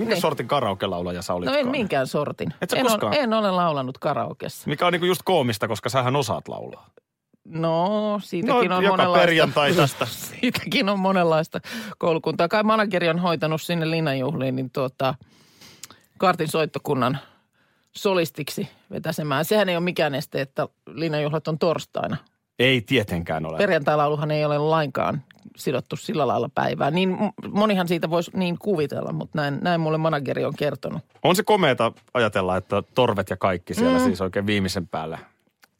Minkä sortin karaoke-laulaja sä olitkaan? No en minkään sortin. Et sä en, koskaan? ole, en ole laulanut karaokessa. Mikä on niinku just koomista, koska sähän osaat laulaa. No, siitäkin No, on joka monenlaista. perjantai tästä. siitäkin on monenlaista koulukuntaa. Kai manageri on hoitanut sinne linnanjuhliin, niin tuota, kartin soittokunnan solistiksi vetäsemään. Sehän ei ole mikään este, että linnanjuhlat on torstaina. Ei tietenkään ole. Perjantailauluhan ei ole lainkaan sidottu sillä lailla päivää. Niin monihan siitä voisi niin kuvitella, mutta näin, näin mulle manageri on kertonut. On se komeeta ajatella, että torvet ja kaikki siellä mm. siis oikein viimeisen päälle.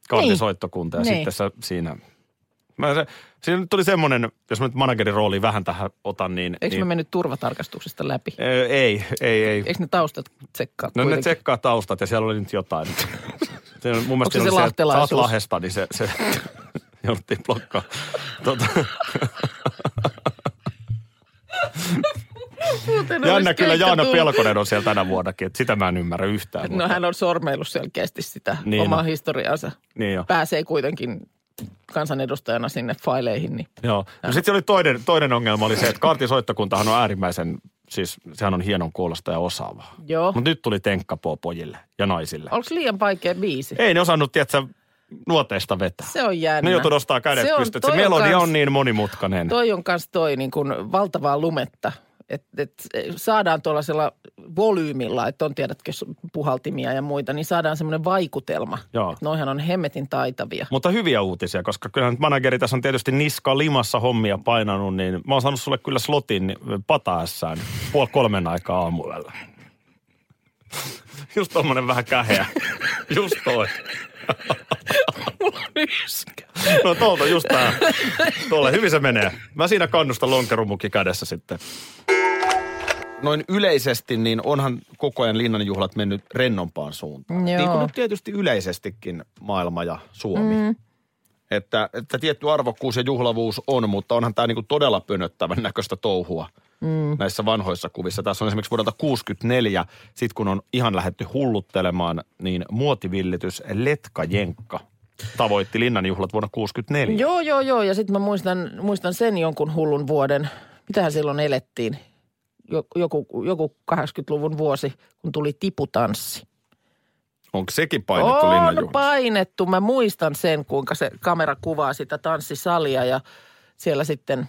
Kartisoittokunta ja Niin. sitten sä siinä... Mä se, siinä nyt tuli semmoinen, jos mä nyt managerin rooliin vähän tähän otan, niin... Eikö niin me mennyt turvatarkastuksesta läpi? Ei, ei, ei. Eikö ne taustat tsekkaa No ne kuitenkin? tsekkaa taustat ja siellä oli nyt jotain. Se, on- mun mielestä Onko se se että sä oot lahtelaisuus? Lahdesta, niin se, se jouduttiin blokkaa. Tota, Muuten jännä kyllä Jaana tullut. Pelkonen on siellä tänä vuonnakin, että sitä mä en ymmärrä yhtään. No mutta- hän on sormeillut selkeästi sitä Niin omaa on. historiaansa. Niin jo. Pääsee kuitenkin kansanedustajana sinne faileihin. Niin. Joo. No sitten oli toinen, toinen ongelma oli se, että kaartisoittokuntahan on äärimmäisen, siis sehän on hienon kuulosta ja osaavaa. Joo. Mutta nyt tuli tenkkapoo pojille ja naisille. Onko liian vaikea biisi? Ei ne osannut, tiedätkö, nuoteista vetää. Se on jännä. Ne joutuu nostaa kädet Se on- pystyyn. Se melodia kans- on niin monimutkainen. Toi on kans toi niin kuin valtavaa lumetta. Että et saadaan tuollaisella volyymilla, että on tiedätkö puhaltimia ja muita, niin saadaan semmoinen vaikutelma. Joo. Noihan on hemmetin taitavia. Mutta hyviä uutisia, koska kyllähän manageri tässä on tietysti niska limassa hommia painanut, niin mä oon saanut sulle kyllä slotin pataessaan puoli kolmen aikaa aamuyöllä. Just tommonen vähän käheä. Just toi. No tuolta just tää. Tuolle hyvin se menee. Mä siinä kannustan lonkerumukki kädessä sitten. Noin yleisesti, niin onhan koko ajan linnanjuhlat mennyt rennompaan suuntaan. Joo. Niin kuin nyt tietysti yleisestikin maailma ja Suomi. Mm. Että, että tietty arvokkuus ja juhlavuus on, mutta onhan tämä niinku todella pönöttävän näköistä touhua mm. näissä vanhoissa kuvissa. Tässä on esimerkiksi vuodelta 64, sit kun on ihan lähetty hulluttelemaan, niin muotivillitys Letka Jenkka tavoitti linnanjuhlat vuonna 64. Joo, joo, joo. Ja sitten mä muistan, muistan sen jonkun hullun vuoden. Mitähän silloin elettiin? Jo- Joku, joku 80-luvun vuosi, kun tuli tiputanssi. Onko sekin painettu on linnanjuhlassa? painettu. Mä muistan sen, kuinka se kamera kuvaa sitä tanssisalia ja siellä sitten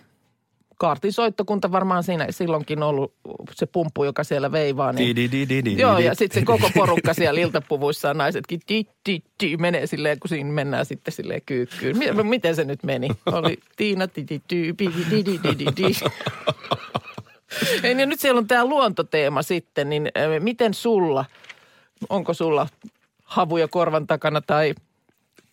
kaartin soittokunta varmaan siinä silloinkin ollut se pumppu, joka siellä veivaa. Niin Di-di-di-di-di-di. Joo, ja sitten se koko porukka siellä iltapuvuissaan naisetkin ti, ti, ti, menee silleen, kun siinä mennään sitten silleen kyykkyyn. Mi- Miten se nyt meni? Oli Tiina ti, ti, ty, pi, di, di, di, di, di. Ei, niin nyt siellä on tämä luontoteema sitten, niin miten sulla, onko sulla havuja korvan takana tai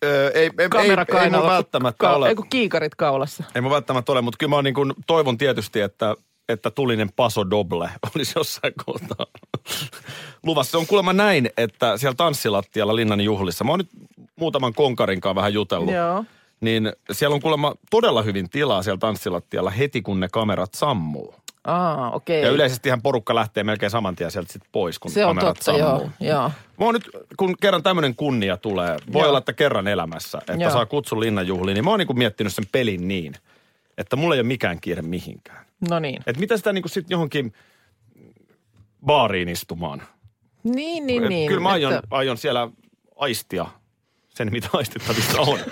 Öö, ei, ei, ei, kamera ei, ei mun välttämättä Ka- ole. Ei kiikarit kaulassa. Ei mun välttämättä ole, mutta kyllä mä niin kuin toivon tietysti, että, että tulinen paso doble olisi jossain kohtaa luvassa. Se on kuulemma näin, että siellä tanssilattialla Linnan juhlissa, mä oon nyt muutaman konkarin kanssa vähän jutellut, Joo. niin siellä on kuulemma todella hyvin tilaa siellä tanssilattialla heti, kun ne kamerat sammuu. Aa, okei. Ja yleisesti ihan porukka lähtee melkein saman tien sieltä sit pois, kun Se on kamerat totta, joo, joo. Mä nyt, kun kerran tämmöinen kunnia tulee, voi Joo. olla, että kerran elämässä, että Joo. saa kutsun linnanjuhliin, niin mä oon niin miettinyt sen pelin niin, että mulla ei ole mikään kiire mihinkään. No niin. Että mitä sitä niin kuin sit johonkin baariin istumaan. Niin, niin, Et niin. Kyllä mä aion, että- aion siellä aistia sen, mitä aistittavissa on.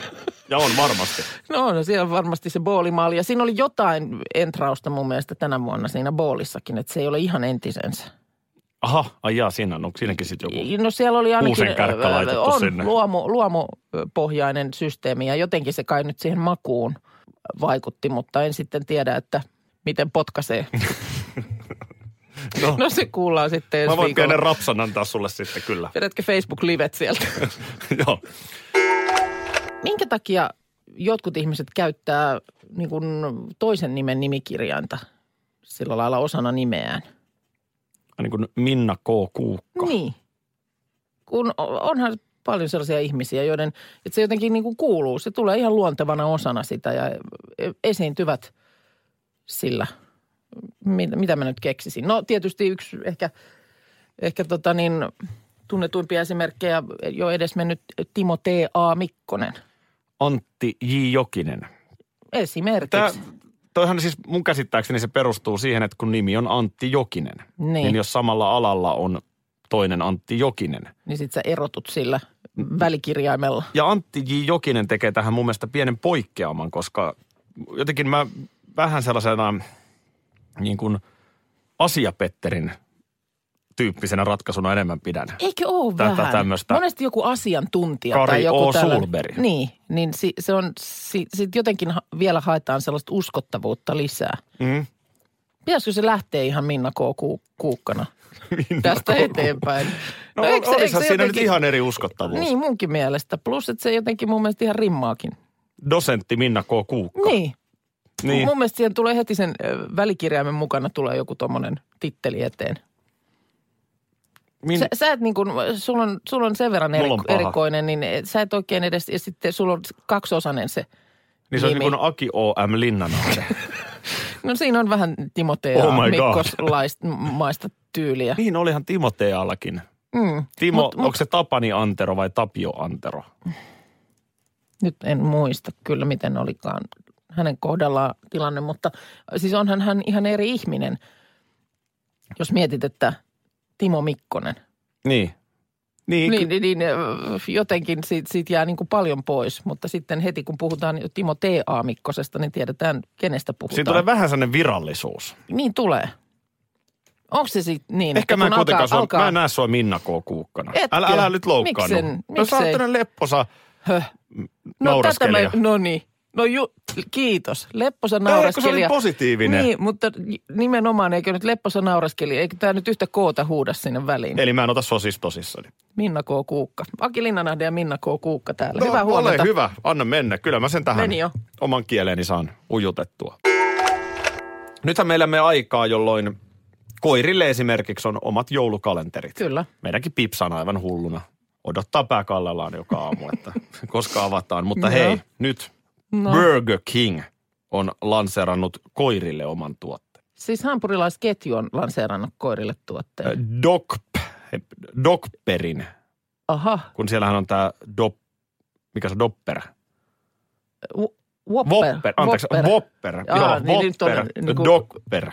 Ja on varmasti. No, no siellä on varmasti se boolimaali. Ja siinä oli jotain entrausta mun mielestä tänä vuonna siinä boolissakin, että se ei ole ihan entisensä. Aha, ai jaa, siinä on, onko siinäkin sitten joku? No siellä oli ainakin... On sinne. Luomu, luomupohjainen systeemi ja jotenkin se kai nyt siihen makuun vaikutti, mutta en sitten tiedä, että miten potkaisee. No, No se kuullaan sitten ensi mä voin viikolla. pienen rapsan antaa sulle sitten kyllä. Vedätkö Facebook-livet sieltä? Joo. Minkä takia jotkut ihmiset käyttää niin kuin toisen nimen nimikirjainta sillä lailla osana nimeään? Niin kuin Minna K. Kuukka. Niin. Kun onhan paljon sellaisia ihmisiä, joiden, että se jotenkin niin kuin kuuluu. Se tulee ihan luontevana osana sitä ja e- esiintyvät sillä, mitä, mitä mä nyt keksisin. No tietysti yksi ehkä, ehkä tota niin, tunnetuimpia esimerkkejä jo edes mennyt Timo T.A. Mikkonen. Antti J. Jokinen. Esimerkiksi. Tämä, toihan siis mun käsittääkseni se perustuu siihen, että kun nimi on Antti Jokinen, Niin. niin jos samalla alalla on toinen Antti Jokinen. Niin sit sä erotut sillä välikirjaimella. Ja Antti J. Jokinen tekee tähän mun mielestä pienen poikkeaman, koska jotenkin mä vähän sellaisena niin kuin asiapetterin tyyppisenä ratkaisuna enemmän pidän. Eikö ole Tätä vähän? tämmöstä- Monesti joku asiantuntija Kari tai joku O. tällainen. Niin, niin si, se on, si, sit jotenkin ha, vielä haetaan sellaista uskottavuutta lisää. Mm. Pitäisikö se lähteä ihan Minna K. Ku, Kuukkana tästä eteenpäin? No, eikö no se- eikö olisihan se siinä jotenkin- nyt ihan eri uskottavuus. Niin, munkin mielestä. Plus, että se jotenkin mun mielestä ihan rimmaakin. Dosentti Minna K. Kuukka. Niin. Niin. Mun mielestä siihen tulee heti sen välikirjaimen mukana tulee joku tommonen titteli eteen. Min... Sä, sä et niin kuin, sulla on, sulla on sen verran eri, on paha. erikoinen, niin sä et oikein edes, ja sitten sulla on kaksiosainen se. niin se on niin kuin Aki O.M. Linnanahde. No siinä on vähän Timotea Oh. Mikkoslaista tyyliä. niin olihan Timoteallakin. Mm. Timo, Mut- mut- onko se Tapani Antero vai Tapio Antero? Nyt en muista kyllä, miten olikaan hänen kohdallaan tilanne, mutta siis onhan hän ihan eri ihminen, jos mietit, että Timo Mikkonen. Niin. Niin, Niin, niin. niin, ö, jotenkin siitä, siitä jää niin kuin paljon pois, mutta sitten heti kun puhutaan Timo T.A. Mikkosesta, niin tiedetään, kenestä puhutaan. Siinä tulee vähän sellainen virallisuus. Niin tulee. Onko se sitten niin, Ehkä että mä en kun kuitenkaan alkaa, sua, alkaa, mä en näe sua Minna K. Kuukkana. Etkö? Älä, älä nyt loukkaannu. Miksen? No sä oot lepposa Höh. No tätä mä, no niin. No ju, kiitos. Lepposa Ei, kun se nauraskelija. oli positiivinen. Niin, mutta nimenomaan eikö nyt lepposa nauraskelija, eikö tämä nyt yhtä koota huuda sinne väliin? Eli mä en ota sua siis tosissani. Minna K. Kuukka. Aki Linnanahde ja Minna K. Kuukka täällä. No, Hyvää huomenta. Ole hyvä, anna mennä. Kyllä mä sen tähän Meni jo. oman kieleeni saan ujutettua. Nythän meillä me aikaa, jolloin koirille esimerkiksi on omat joulukalenterit. Kyllä. Meidänkin Pipsa on aivan hulluna. Odottaa pääkallellaan joka aamu, että koska avataan. Mutta Joo. hei, nyt No. Burger King on lanseerannut koirille oman tuotteen. Siis hampurilaisketju on lanseerannut koirille tuotteen. Dog, Dogperin, Aha. kun siellähän on tämä Dop, mikä se on, Dopper? W- Whopper. Whopper, anteeksi, Whopper. Whopper. Aa, Joo, niin on Whopper, niinku- Dogper.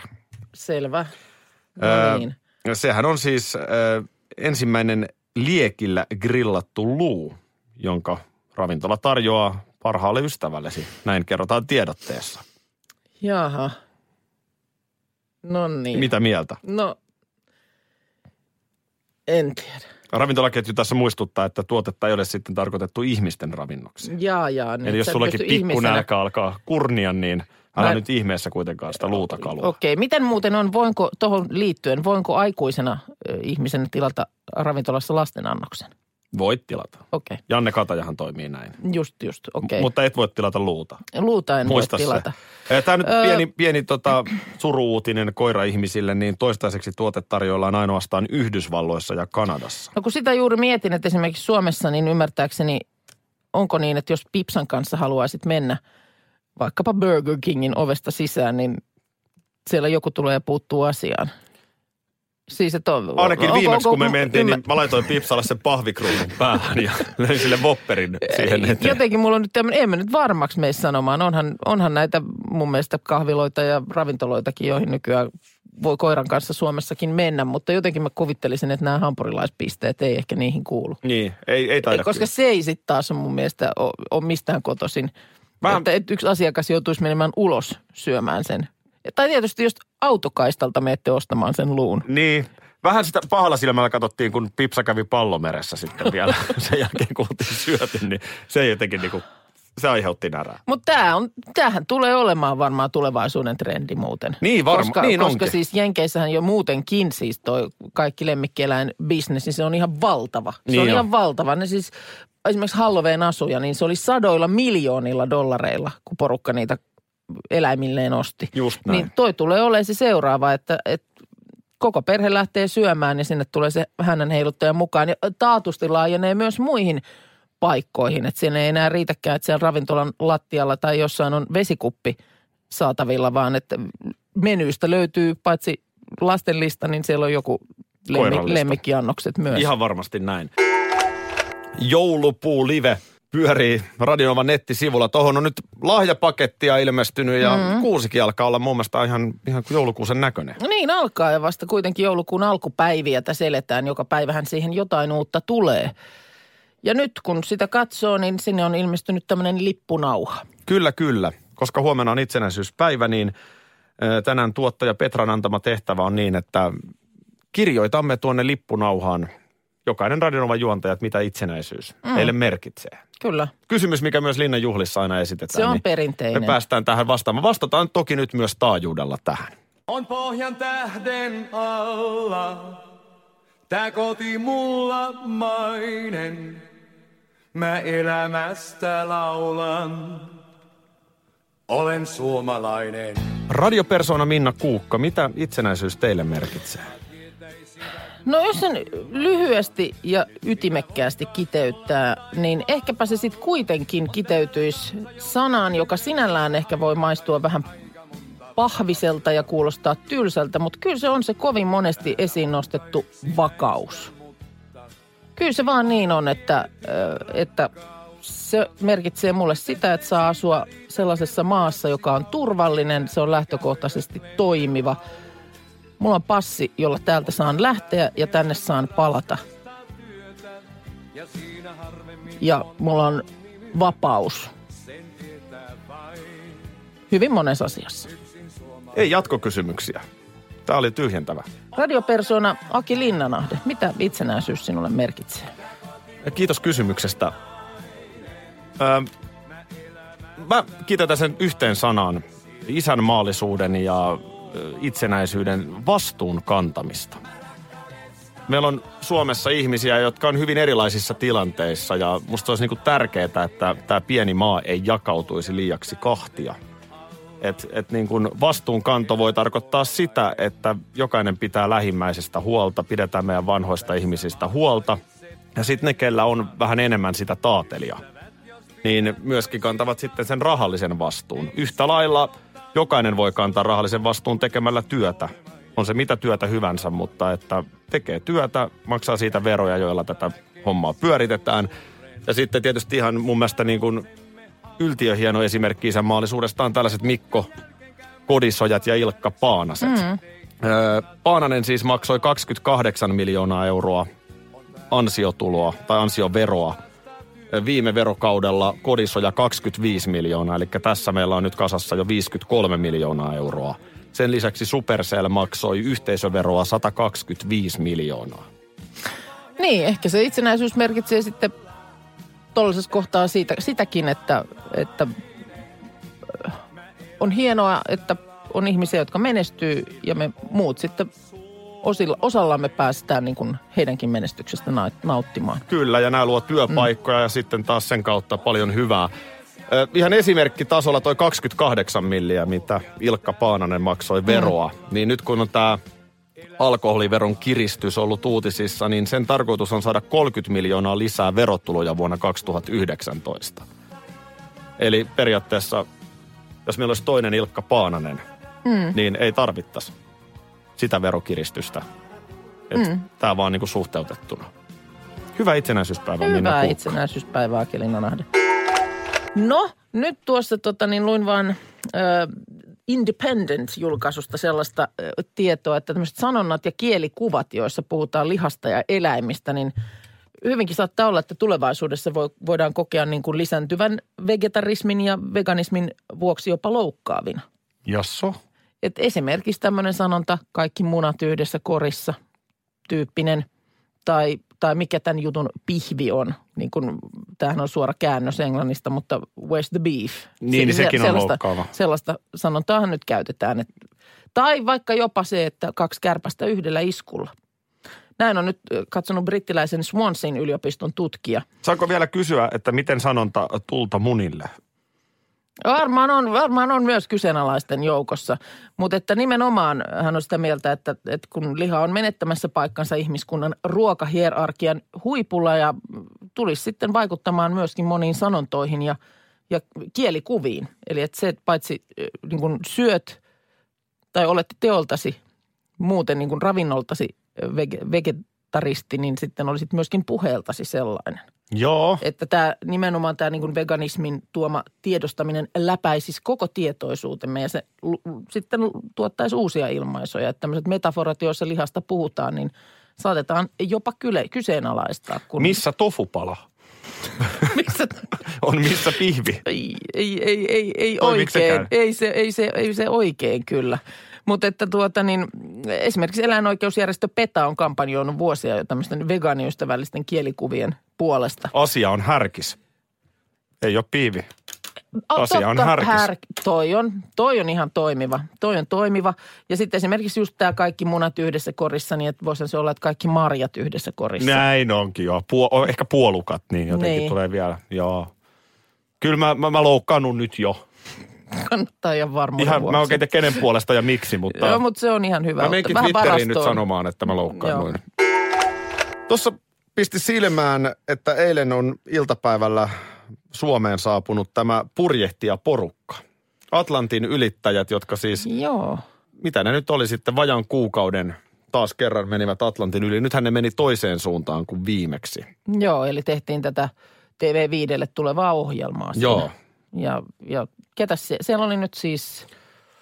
Selvä. Öö, No niin. Sehän on siis äh, ensimmäinen liekillä grillattu luu, jonka ravintola tarjoaa parhaalle ystävällesi. Näin kerrotaan tiedotteessa. Jaha. No niin. Mitä mieltä? No, en tiedä. Ravintolaketju tässä muistuttaa, että tuotetta ei ole sitten tarkoitettu ihmisten ravinnoksi. Jaa, jaa. Niin Eli jos sullakin pikkunälkä alkaa kurnia, niin älä Mä- nyt ihmeessä kuitenkaan sitä luuta kalua. Okei, miten muuten on, voinko tuohon liittyen, voinko aikuisena ihmisen tilata ravintolassa lastenannoksen? Voit tilata. Okei, Janne Katajahan toimii näin. just just, okei. Mutta et voi tilata luuta. Luuta en Muista voi tilata. se. Tämä nyt Öö. pieni, pieni tota, suruuutinen koira-ihmisille, niin toistaiseksi tuote tarjoillaan ainoastaan Yhdysvalloissa ja Kanadassa. No kun sitä juuri mietin, että esimerkiksi Suomessa, niin ymmärtääkseni, onko niin, että jos Pipsan kanssa haluaisit mennä vaikkapa Burger Kingin ovesta sisään, niin siellä joku tulee ja puuttuu asiaan. Siis, että on, Ainakin onko- viimeksi, onko- kun me mentiin, ymmär- niin mä laitoin Pipsalle sen pahvikruunun päähän ja löin sille Whopperin siihen eteen. Jotenkin mulla on nyt tämmöinen, en mä nyt varmaksi mene sanomaan. Onhan, onhan näitä mun mielestä kahviloita ja ravintoloitakin, joihin nykyään voi koiran kanssa Suomessakin mennä, mutta jotenkin mä kuvittelisin, että nämä hampurilaispisteet ei ehkä niihin kuulu. Niin, ei, ei taida Koska se ei sitten taas on mun mielestä ole, ole mistään kotoisin. Vähän- Että et yksi asiakas joutuisi menemään ulos syömään sen. Tai tietysti jos autokaistalta menette ostamaan sen luun. Niin, vähän sitä pahalla silmällä katsottiin, kun Pipsa kävi pallomeressä sitten vielä sen jälkeen, kun oltiin syöty, niin se jotenkin niinku, se aiheutti närää. Mutta tämä on, tämähän tulee olemaan varmaan tulevaisuuden trendi muuten. Niin varma- koska, niin Koska onkin. siis Jenkeissähän jo muutenkin siis toi kaikki lemmikkieläin business, niin se on ihan valtava. Se Niin on on. ihan valtava. Ne siis, esimerkiksi Halloween asuja, niin se oli sadoilla miljoonilla dollareilla, kun porukka niitä eläimilleen osti. Just näin. Niin toi tulee olemaan se seuraava, että, että koko perhe lähtee syömään, niin sinne tulee se hänen heiluttaja mukaan. Ja taatusti laajenee myös muihin paikkoihin, että siinä ei enää riitäkään, että siellä ravintolan lattialla tai jossain on vesikuppi saatavilla, vaan että menyistä löytyy paitsi lasten lista, niin siellä on joku lemmi, Koirallista. lemmikkiannokset myös. Ihan varmasti näin. Joulupuu live pyörii Radionovan nettisivulla. Tuohon on nyt lahjapakettia ilmestynyt ja mm. kuusikin alkaa olla mun mielestä ihan, ihan kuin joulukuusen näköinen. No niin alkaa ja vasta kuitenkin joulukuun alkupäiviä tässä eletään. Joka päivähän siihen jotain uutta tulee. Ja nyt kun sitä katsoo, niin sinne on ilmestynyt tämmöinen lippunauha. Kyllä, kyllä. Koska huomenna on itsenäisyyspäivä, niin tänään tuottaja Petran antama tehtävä on niin, että kirjoitamme tuonne lippunauhaan jokainen Radionovan juontaja, että mitä itsenäisyys mm. meille merkitsee. Kyllä, Kysymys, mikä myös Linnan juhlissa aina esitetään. se on niin perinteinen. Me päästään tähän vastaamaan. Vastataan toki nyt myös taajuudella tähän. On pohjan tähden alla, tää koti mulla mainen. Mä elämästä laulan, olen suomalainen. Radiopersona Minna Kuukka, mitä itsenäisyys teille merkitsee? No jos sen lyhyesti ja ytimekkäästi kiteyttää, niin ehkäpä se sitten kuitenkin kiteytyisi sanaan, joka sinällään ehkä voi maistua vähän pahviselta ja kuulostaa tylsältä, mutta kyllä se on se kovin monesti esiin nostettu vakaus. Kyllä se vaan niin on, että, että se merkitsee mulle sitä, että saa asua sellaisessa maassa, joka on turvallinen, se on lähtökohtaisesti toimiva. Mulla on passi, jolla täältä saan lähteä ja tänne saan palata. Ja mulla on vapaus. Hyvin monessa asiassa. Ei jatkokysymyksiä. Tämä oli tyhjentävä. Radiopersona Aki Linnanahde, mitä itsenäisyys sinulle merkitsee? Kiitos kysymyksestä. Öö, mä kiteytän sen yhteen sanaan. Isänmaallisuuden ja itsenäisyyden vastuun kantamista. Meillä on Suomessa ihmisiä, jotka on hyvin erilaisissa tilanteissa ja musta olisi niinku tärkeää, että tämä pieni maa ei jakautuisi liiaksi kahtia. Et, et niin kun vastuunkanto voi tarkoittaa sitä, että jokainen pitää lähimmäisestä huolta, pidetään meidän vanhoista ihmisistä huolta. Ja sitten ne, kellä on vähän enemmän sitä taatelia, niin myöskin kantavat sitten sen rahallisen vastuun. Yhtä lailla jokainen voi kantaa rahallisen vastuun tekemällä työtä. On se mitä työtä hyvänsä, mutta että tekee työtä, maksaa siitä veroja, joilla tätä hommaa pyöritetään. Ja sitten tietysti ihan mun mielestä niin kuin yltiöhieno esimerkki isänmaallisuudesta on tällaiset Mikko Kodisojat ja Ilkka Paanaset. Mm. Paananen siis maksoi 28 miljoonaa euroa ansiotuloa tai ansioveroa. Viime verokaudella Kodisoja 25 miljoonaa, eli tässä meillä on nyt kasassa jo 53 miljoonaa euroa. Sen lisäksi Supercell maksoi yhteisöveroa 125 miljoonaa. Niin, ehkä se itsenäisyys merkitsee sitten tuollaisessa kohtaa siitä, sitäkin, että, että äh, on hienoa, että on ihmisiä, jotka menestyy ja me muut sitten osilla, osallamme päästään niin kuin heidänkin menestyksestä na- nauttimaan. Kyllä, ja nämä luo työpaikkoja mm. ja sitten taas sen kautta paljon hyvää. Ö, ihan esimerkkitasolla toi 28 milliä, mitä Ilkka Paananen maksoi veroa, mm. niin nyt kun on tämä alkoholiveron kiristys ollut uutisissa, niin sen tarkoitus on saada 30 miljoonaa lisää verotuloja vuonna 2019. Eli periaatteessa, jos meillä olisi toinen Ilkka Paananen, mm. niin ei tarvittaisi sitä verokiristystä. Mm. Tämä vaan niinku suhteutettuna. Hyvää itsenäisyyspäivää, Minna Hyvää Kuukka. itsenäisyyspäivää, Akelina Nahde. No, nyt tuossa tota, niin luin vaan äh, Independent-julkaisusta sellaista äh, tietoa, että tämmöiset sanonnat ja kielikuvat, joissa puhutaan lihasta ja eläimistä, niin hyvinkin saattaa olla, että tulevaisuudessa voi, voidaan kokea niin kuin lisääntyvän vegetarismin ja veganismin vuoksi jopa loukkaavina. Jasso? Et esimerkiksi tämmöinen sanonta, kaikki munat yhdessä korissa tyyppinen, tai, tai mikä tämän jutun pihvi on. Niin kun, tämähän on suora käännös englannista, mutta where's the beef? Niin, niin sekin on sellaista, loukkaava. Sellaista sanontaahan nyt käytetään. Et, tai vaikka jopa se, että kaksi kärpästä yhdellä iskulla. Näin on nyt katsonut brittiläisen Swansin yliopiston tutkija. Saanko vielä kysyä, että miten sanonta tulta munille? Varmaan on, varmaan on myös kyseenalaisten joukossa, mutta että nimenomaan hän on sitä mieltä, että, että kun liha on menettämässä paikkansa ihmiskunnan ruokahierarkian huipulla ja tulisi sitten vaikuttamaan myöskin moniin sanontoihin ja, ja kielikuviin. Eli että se, että paitsi niin kuin syöt tai olet teoltasi muuten niin kuin ravinnoltasi äh, vege, vegetaristi, niin sitten olisit myöskin puheeltasi sellainen. Joo. Että tämä nimenomaan tämä niin veganismin tuoma tiedostaminen läpäisisi koko tietoisuutemme ja se lu- sitten tuottaisi uusia ilmaisuja. Että tämmöiset metaforat, joissa lihasta puhutaan, niin saatetaan jopa kyle, kyseenalaistaa. Kun, Missä tofupala? missä On missä pihvi? ei, ei, ei, ei, ei oikein. sekään? Ei se, ei, se, ei se oikein kyllä. Mutta että tuota niin, esimerkiksi eläinoikeusjärjestö PETA on kampanjoinut vuosia jo tämmöisten vegaaniystävällisten kielikuvien puolesta. Asia on härkis. Ei ole piivi. Asia on härkis. toi, on, toi on ihan toimiva. Toi on toimiva. Ja sitten esimerkiksi just tämä kaikki munat yhdessä korissa, niin että voisi se olla, että kaikki marjat yhdessä korissa. Näin onkin joo. Puo, ehkä puolukat, niin jotenkin Niin. tulee vielä. Joo. Kyllä mä, mä, mä loukkaannut nyt jo. Kannattaa ihan varmuuden Ihan, vuoksi. mä oikein kenen puolesta ja miksi, mutta... Joo, mutta se on ihan hyvä. Mä menenkin Vähän Twitteriin nyt sanomaan, että mä loukkaannuin. Tuossa pisti silmään, että eilen on iltapäivällä Suomeen saapunut tämä purjehtija porukka. Atlantin ylittäjät, jotka siis, Joo. mitä ne nyt oli sitten, vajan kuukauden taas kerran menivät Atlantin yli. Nythän ne meni toiseen suuntaan kuin viimeksi. Joo, eli tehtiin tätä TV5 tulevaa ohjelmaa. siinä. Joo. Ja, ja ketä se, siellä oli nyt siis,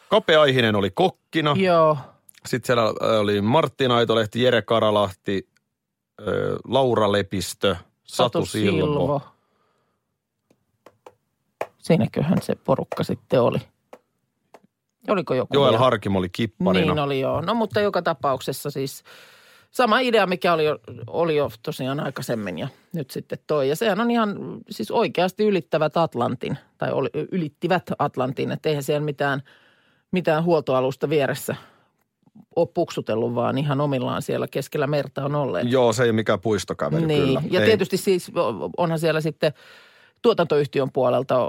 Kape Aihinen oli kokkina. joo, Sitten siellä ö, oli Martti Naitolehti, Jere Karalahti, ö, Laura Lepistö, Satu, Silvo. Siinäköhän se porukka sitten oli. Oliko joku Joel vielä? Harkimo oli kipparina. Niin oli joo. No mutta joka tapauksessa siis sama idea, mikä oli jo, oli jo tosiaan aikaisemmin ja nyt sitten toi. Ja sehän on ihan siis oikeasti ylittävät Atlantin tai oli, ylittivät Atlantin. Että eihän siellä mitään, mitään huoltoalusta vieressä ole puksutellut, vaan ihan omillaan siellä keskellä merta on olleet. Joo, se ei ole mikään puistokävely niin. kyllä. Ja Ei. tietysti siis onhan siellä sitten tuotantoyhtiön puolelta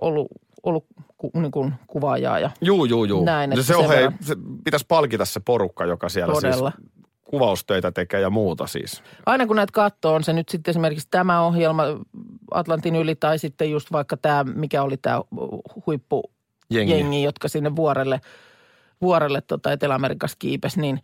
ollut, ollut ku, niin kuin kuvaajaa ja Juu, juu, juu. Näin, se, että se, on, hei, se pitäisi palkita se porukka, joka siellä Todella. siis kuvaustöitä tekee ja muuta siis. aina kun näitä katsoo, on se nyt sitten esimerkiksi tämä ohjelma Atlantin yli tai sitten just vaikka tämä, mikä oli tämä huippujengi, Jengi. jengi, jotka sinne vuorelle, vuorelle tota Etelä-Amerikassa kiipesi, niin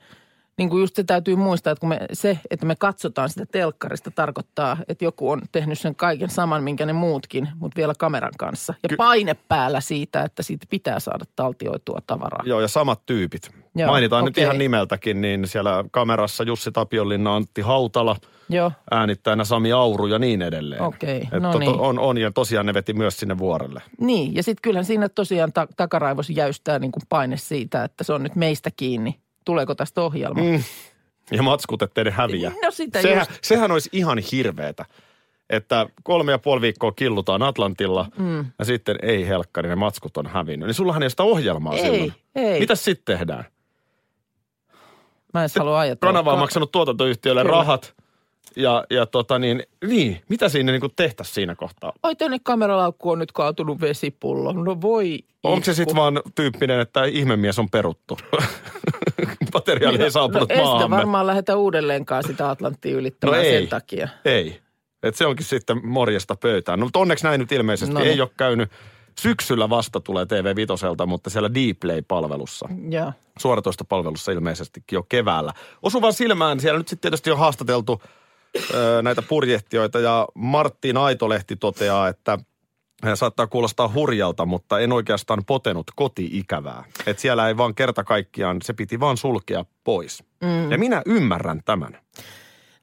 niin kuin just se täytyy muistaa, että kun me, se, että me katsotaan sitä telkkarista, tarkoittaa, että joku on tehnyt sen kaiken saman, minkä ne muutkin, mutta vielä kameran kanssa. Ja Ky- paine päällä siitä, että siitä pitää saada taltioitua tavaraa. Joo, ja samat tyypit. Joo, Mainitaan nyt okei. ihan nimeltäkin, niin siellä kamerassa Jussi Tapionlinna, Antti Hautala, Joo, äänittäjänä Sami Auru ja niin edelleen. Okei, Et no to- niin. on, on, ja tosiaan ne veti myös sinne vuorelle. Niin, ja sitten kyllähän siinä tosiaan ta- takaraivossa jäystää niin kuin paine siitä, että se on nyt meistä kiinni. Tuleeko tästä ohjelma? Mm. Ja matskut, ettei ne häviä. No sitä sehän, just. sehän olisi ihan hirveetä, että kolme ja puoli viikkoa killutaan Atlantilla mm. ja sitten ei helkkari, ne matskut on hävinnyt. Niin sullahan ei ole sitä ohjelmaa Ei, silloin. ei. Mitäs sitten tehdään? Mä en halua ajatella. Kanava on maksanut tuotantoyhtiölle Kyllä. rahat ja, ja tota niin, niin, mitä siinä niin tehtäisiin siinä kohtaa? Oi, tänne kameralaukkuun on nyt kaatunut vesipullo. No voi Onko se sitten vaan tyyppinen, että ihmemies on peruttu? Materiaali ei saapunut no, ei sitä maahamme. varmaan lähetä uudelleenkaan sitä Atlanttia ylittämään No ei. sen takia. Ei. Et se onkin sitten morjesta pöytään. No, mutta onneksi näin nyt ilmeisesti No niin. ei ole käynyt. Syksyllä vasta tulee TV Vitoselta, mutta siellä Dplay-palvelussa. Joo. Suoratoistopalvelussa ilmeisestikin jo keväällä. Osuvan silmään, siellä nyt sitten tietysti on haastateltu ö, näitä purjehtijoita ja Martti Naitolehti toteaa, että hän saattaa kuulostaa hurjalta, mutta en oikeastaan potenut koti-ikävää. Että siellä ei vaan kerta kaikkiaan, se piti vaan sulkea pois. Mm. Ja minä ymmärrän tämän.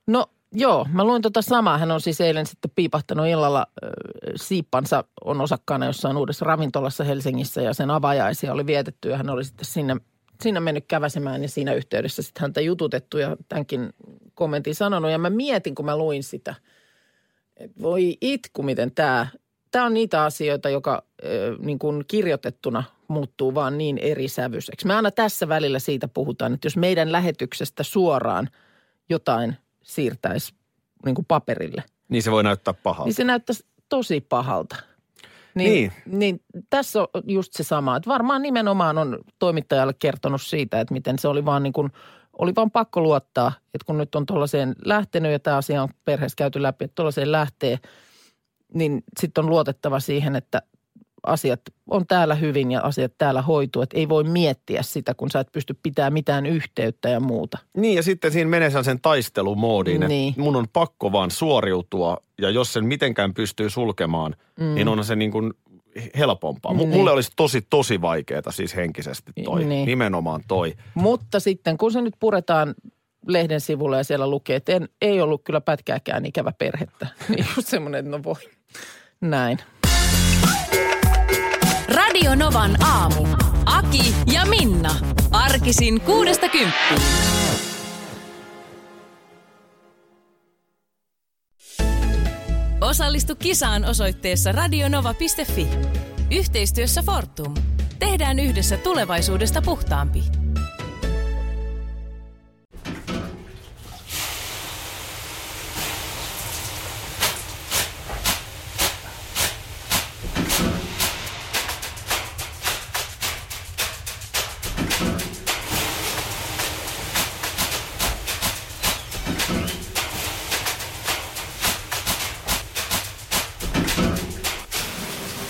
No joo, mä luin tota samaa. Hän on siis eilen sitten piipahtanut illalla äh, siippansa on osakkaana jossain uudessa ravintolassa Helsingissä ja sen avajaisia oli vietetty ja hän oli sitten sinne, sinne mennyt käväsemään ja siinä yhteydessä sitten häntä jututettu ja tämänkin kommentin sanonut. Ja mä mietin, kun mä luin sitä, että voi itku, miten tämä, tämä on niitä asioita, joka äh, niin kuin kirjoitettuna muuttuu vaan niin eri sävyiseksi. Me aina tässä välillä siitä puhutaan, että jos meidän lähetyksestä suoraan jotain siirtäisi niin kuin paperille, Niin se voi näyttää pahalta. niin se näyttäisi tosi pahalta. Niin, Niin. niin. tässä on just se sama, että varmaan nimenomaan on toimittajalle kertonut siitä, että miten se oli vaan niin kuin, oli vaan pakko luottaa, että kun nyt on tuollaiseen lähtenyt ja tämä asia on perheessä käyty läpi, että tuollaiseen lähtee, niin sitten on luotettava siihen, että asiat on täällä hyvin ja asiat täällä hoituu. Että ei voi miettiä sitä, kun sä et pysty pitämään mitään yhteyttä ja muuta. Niin ja sitten siinä menee sen taistelumoodiin, että Niin. mun on pakko vaan suoriutua ja jos sen mitenkään pystyy sulkemaan, mm. niin on se niin kuin helpompaa. Niin. Mulle olisi tosi, tosi vaikeaa siis henkisesti toi, Niin. nimenomaan toi. Mutta sitten kun se nyt puretaan lehden sivulle ja siellä lukee, että en, ei ollut kyllä pätkääkään ikävä perhettä. Niin just semmoinen, että no voi. Näin. Novan aamu. Aki ja Minna. Arkisin kuudesta kymppiin. Osallistu kisaan osoitteessa radionova.fi. Yhteistyössä Fortum. Tehdään yhdessä tulevaisuudesta puhtaampi.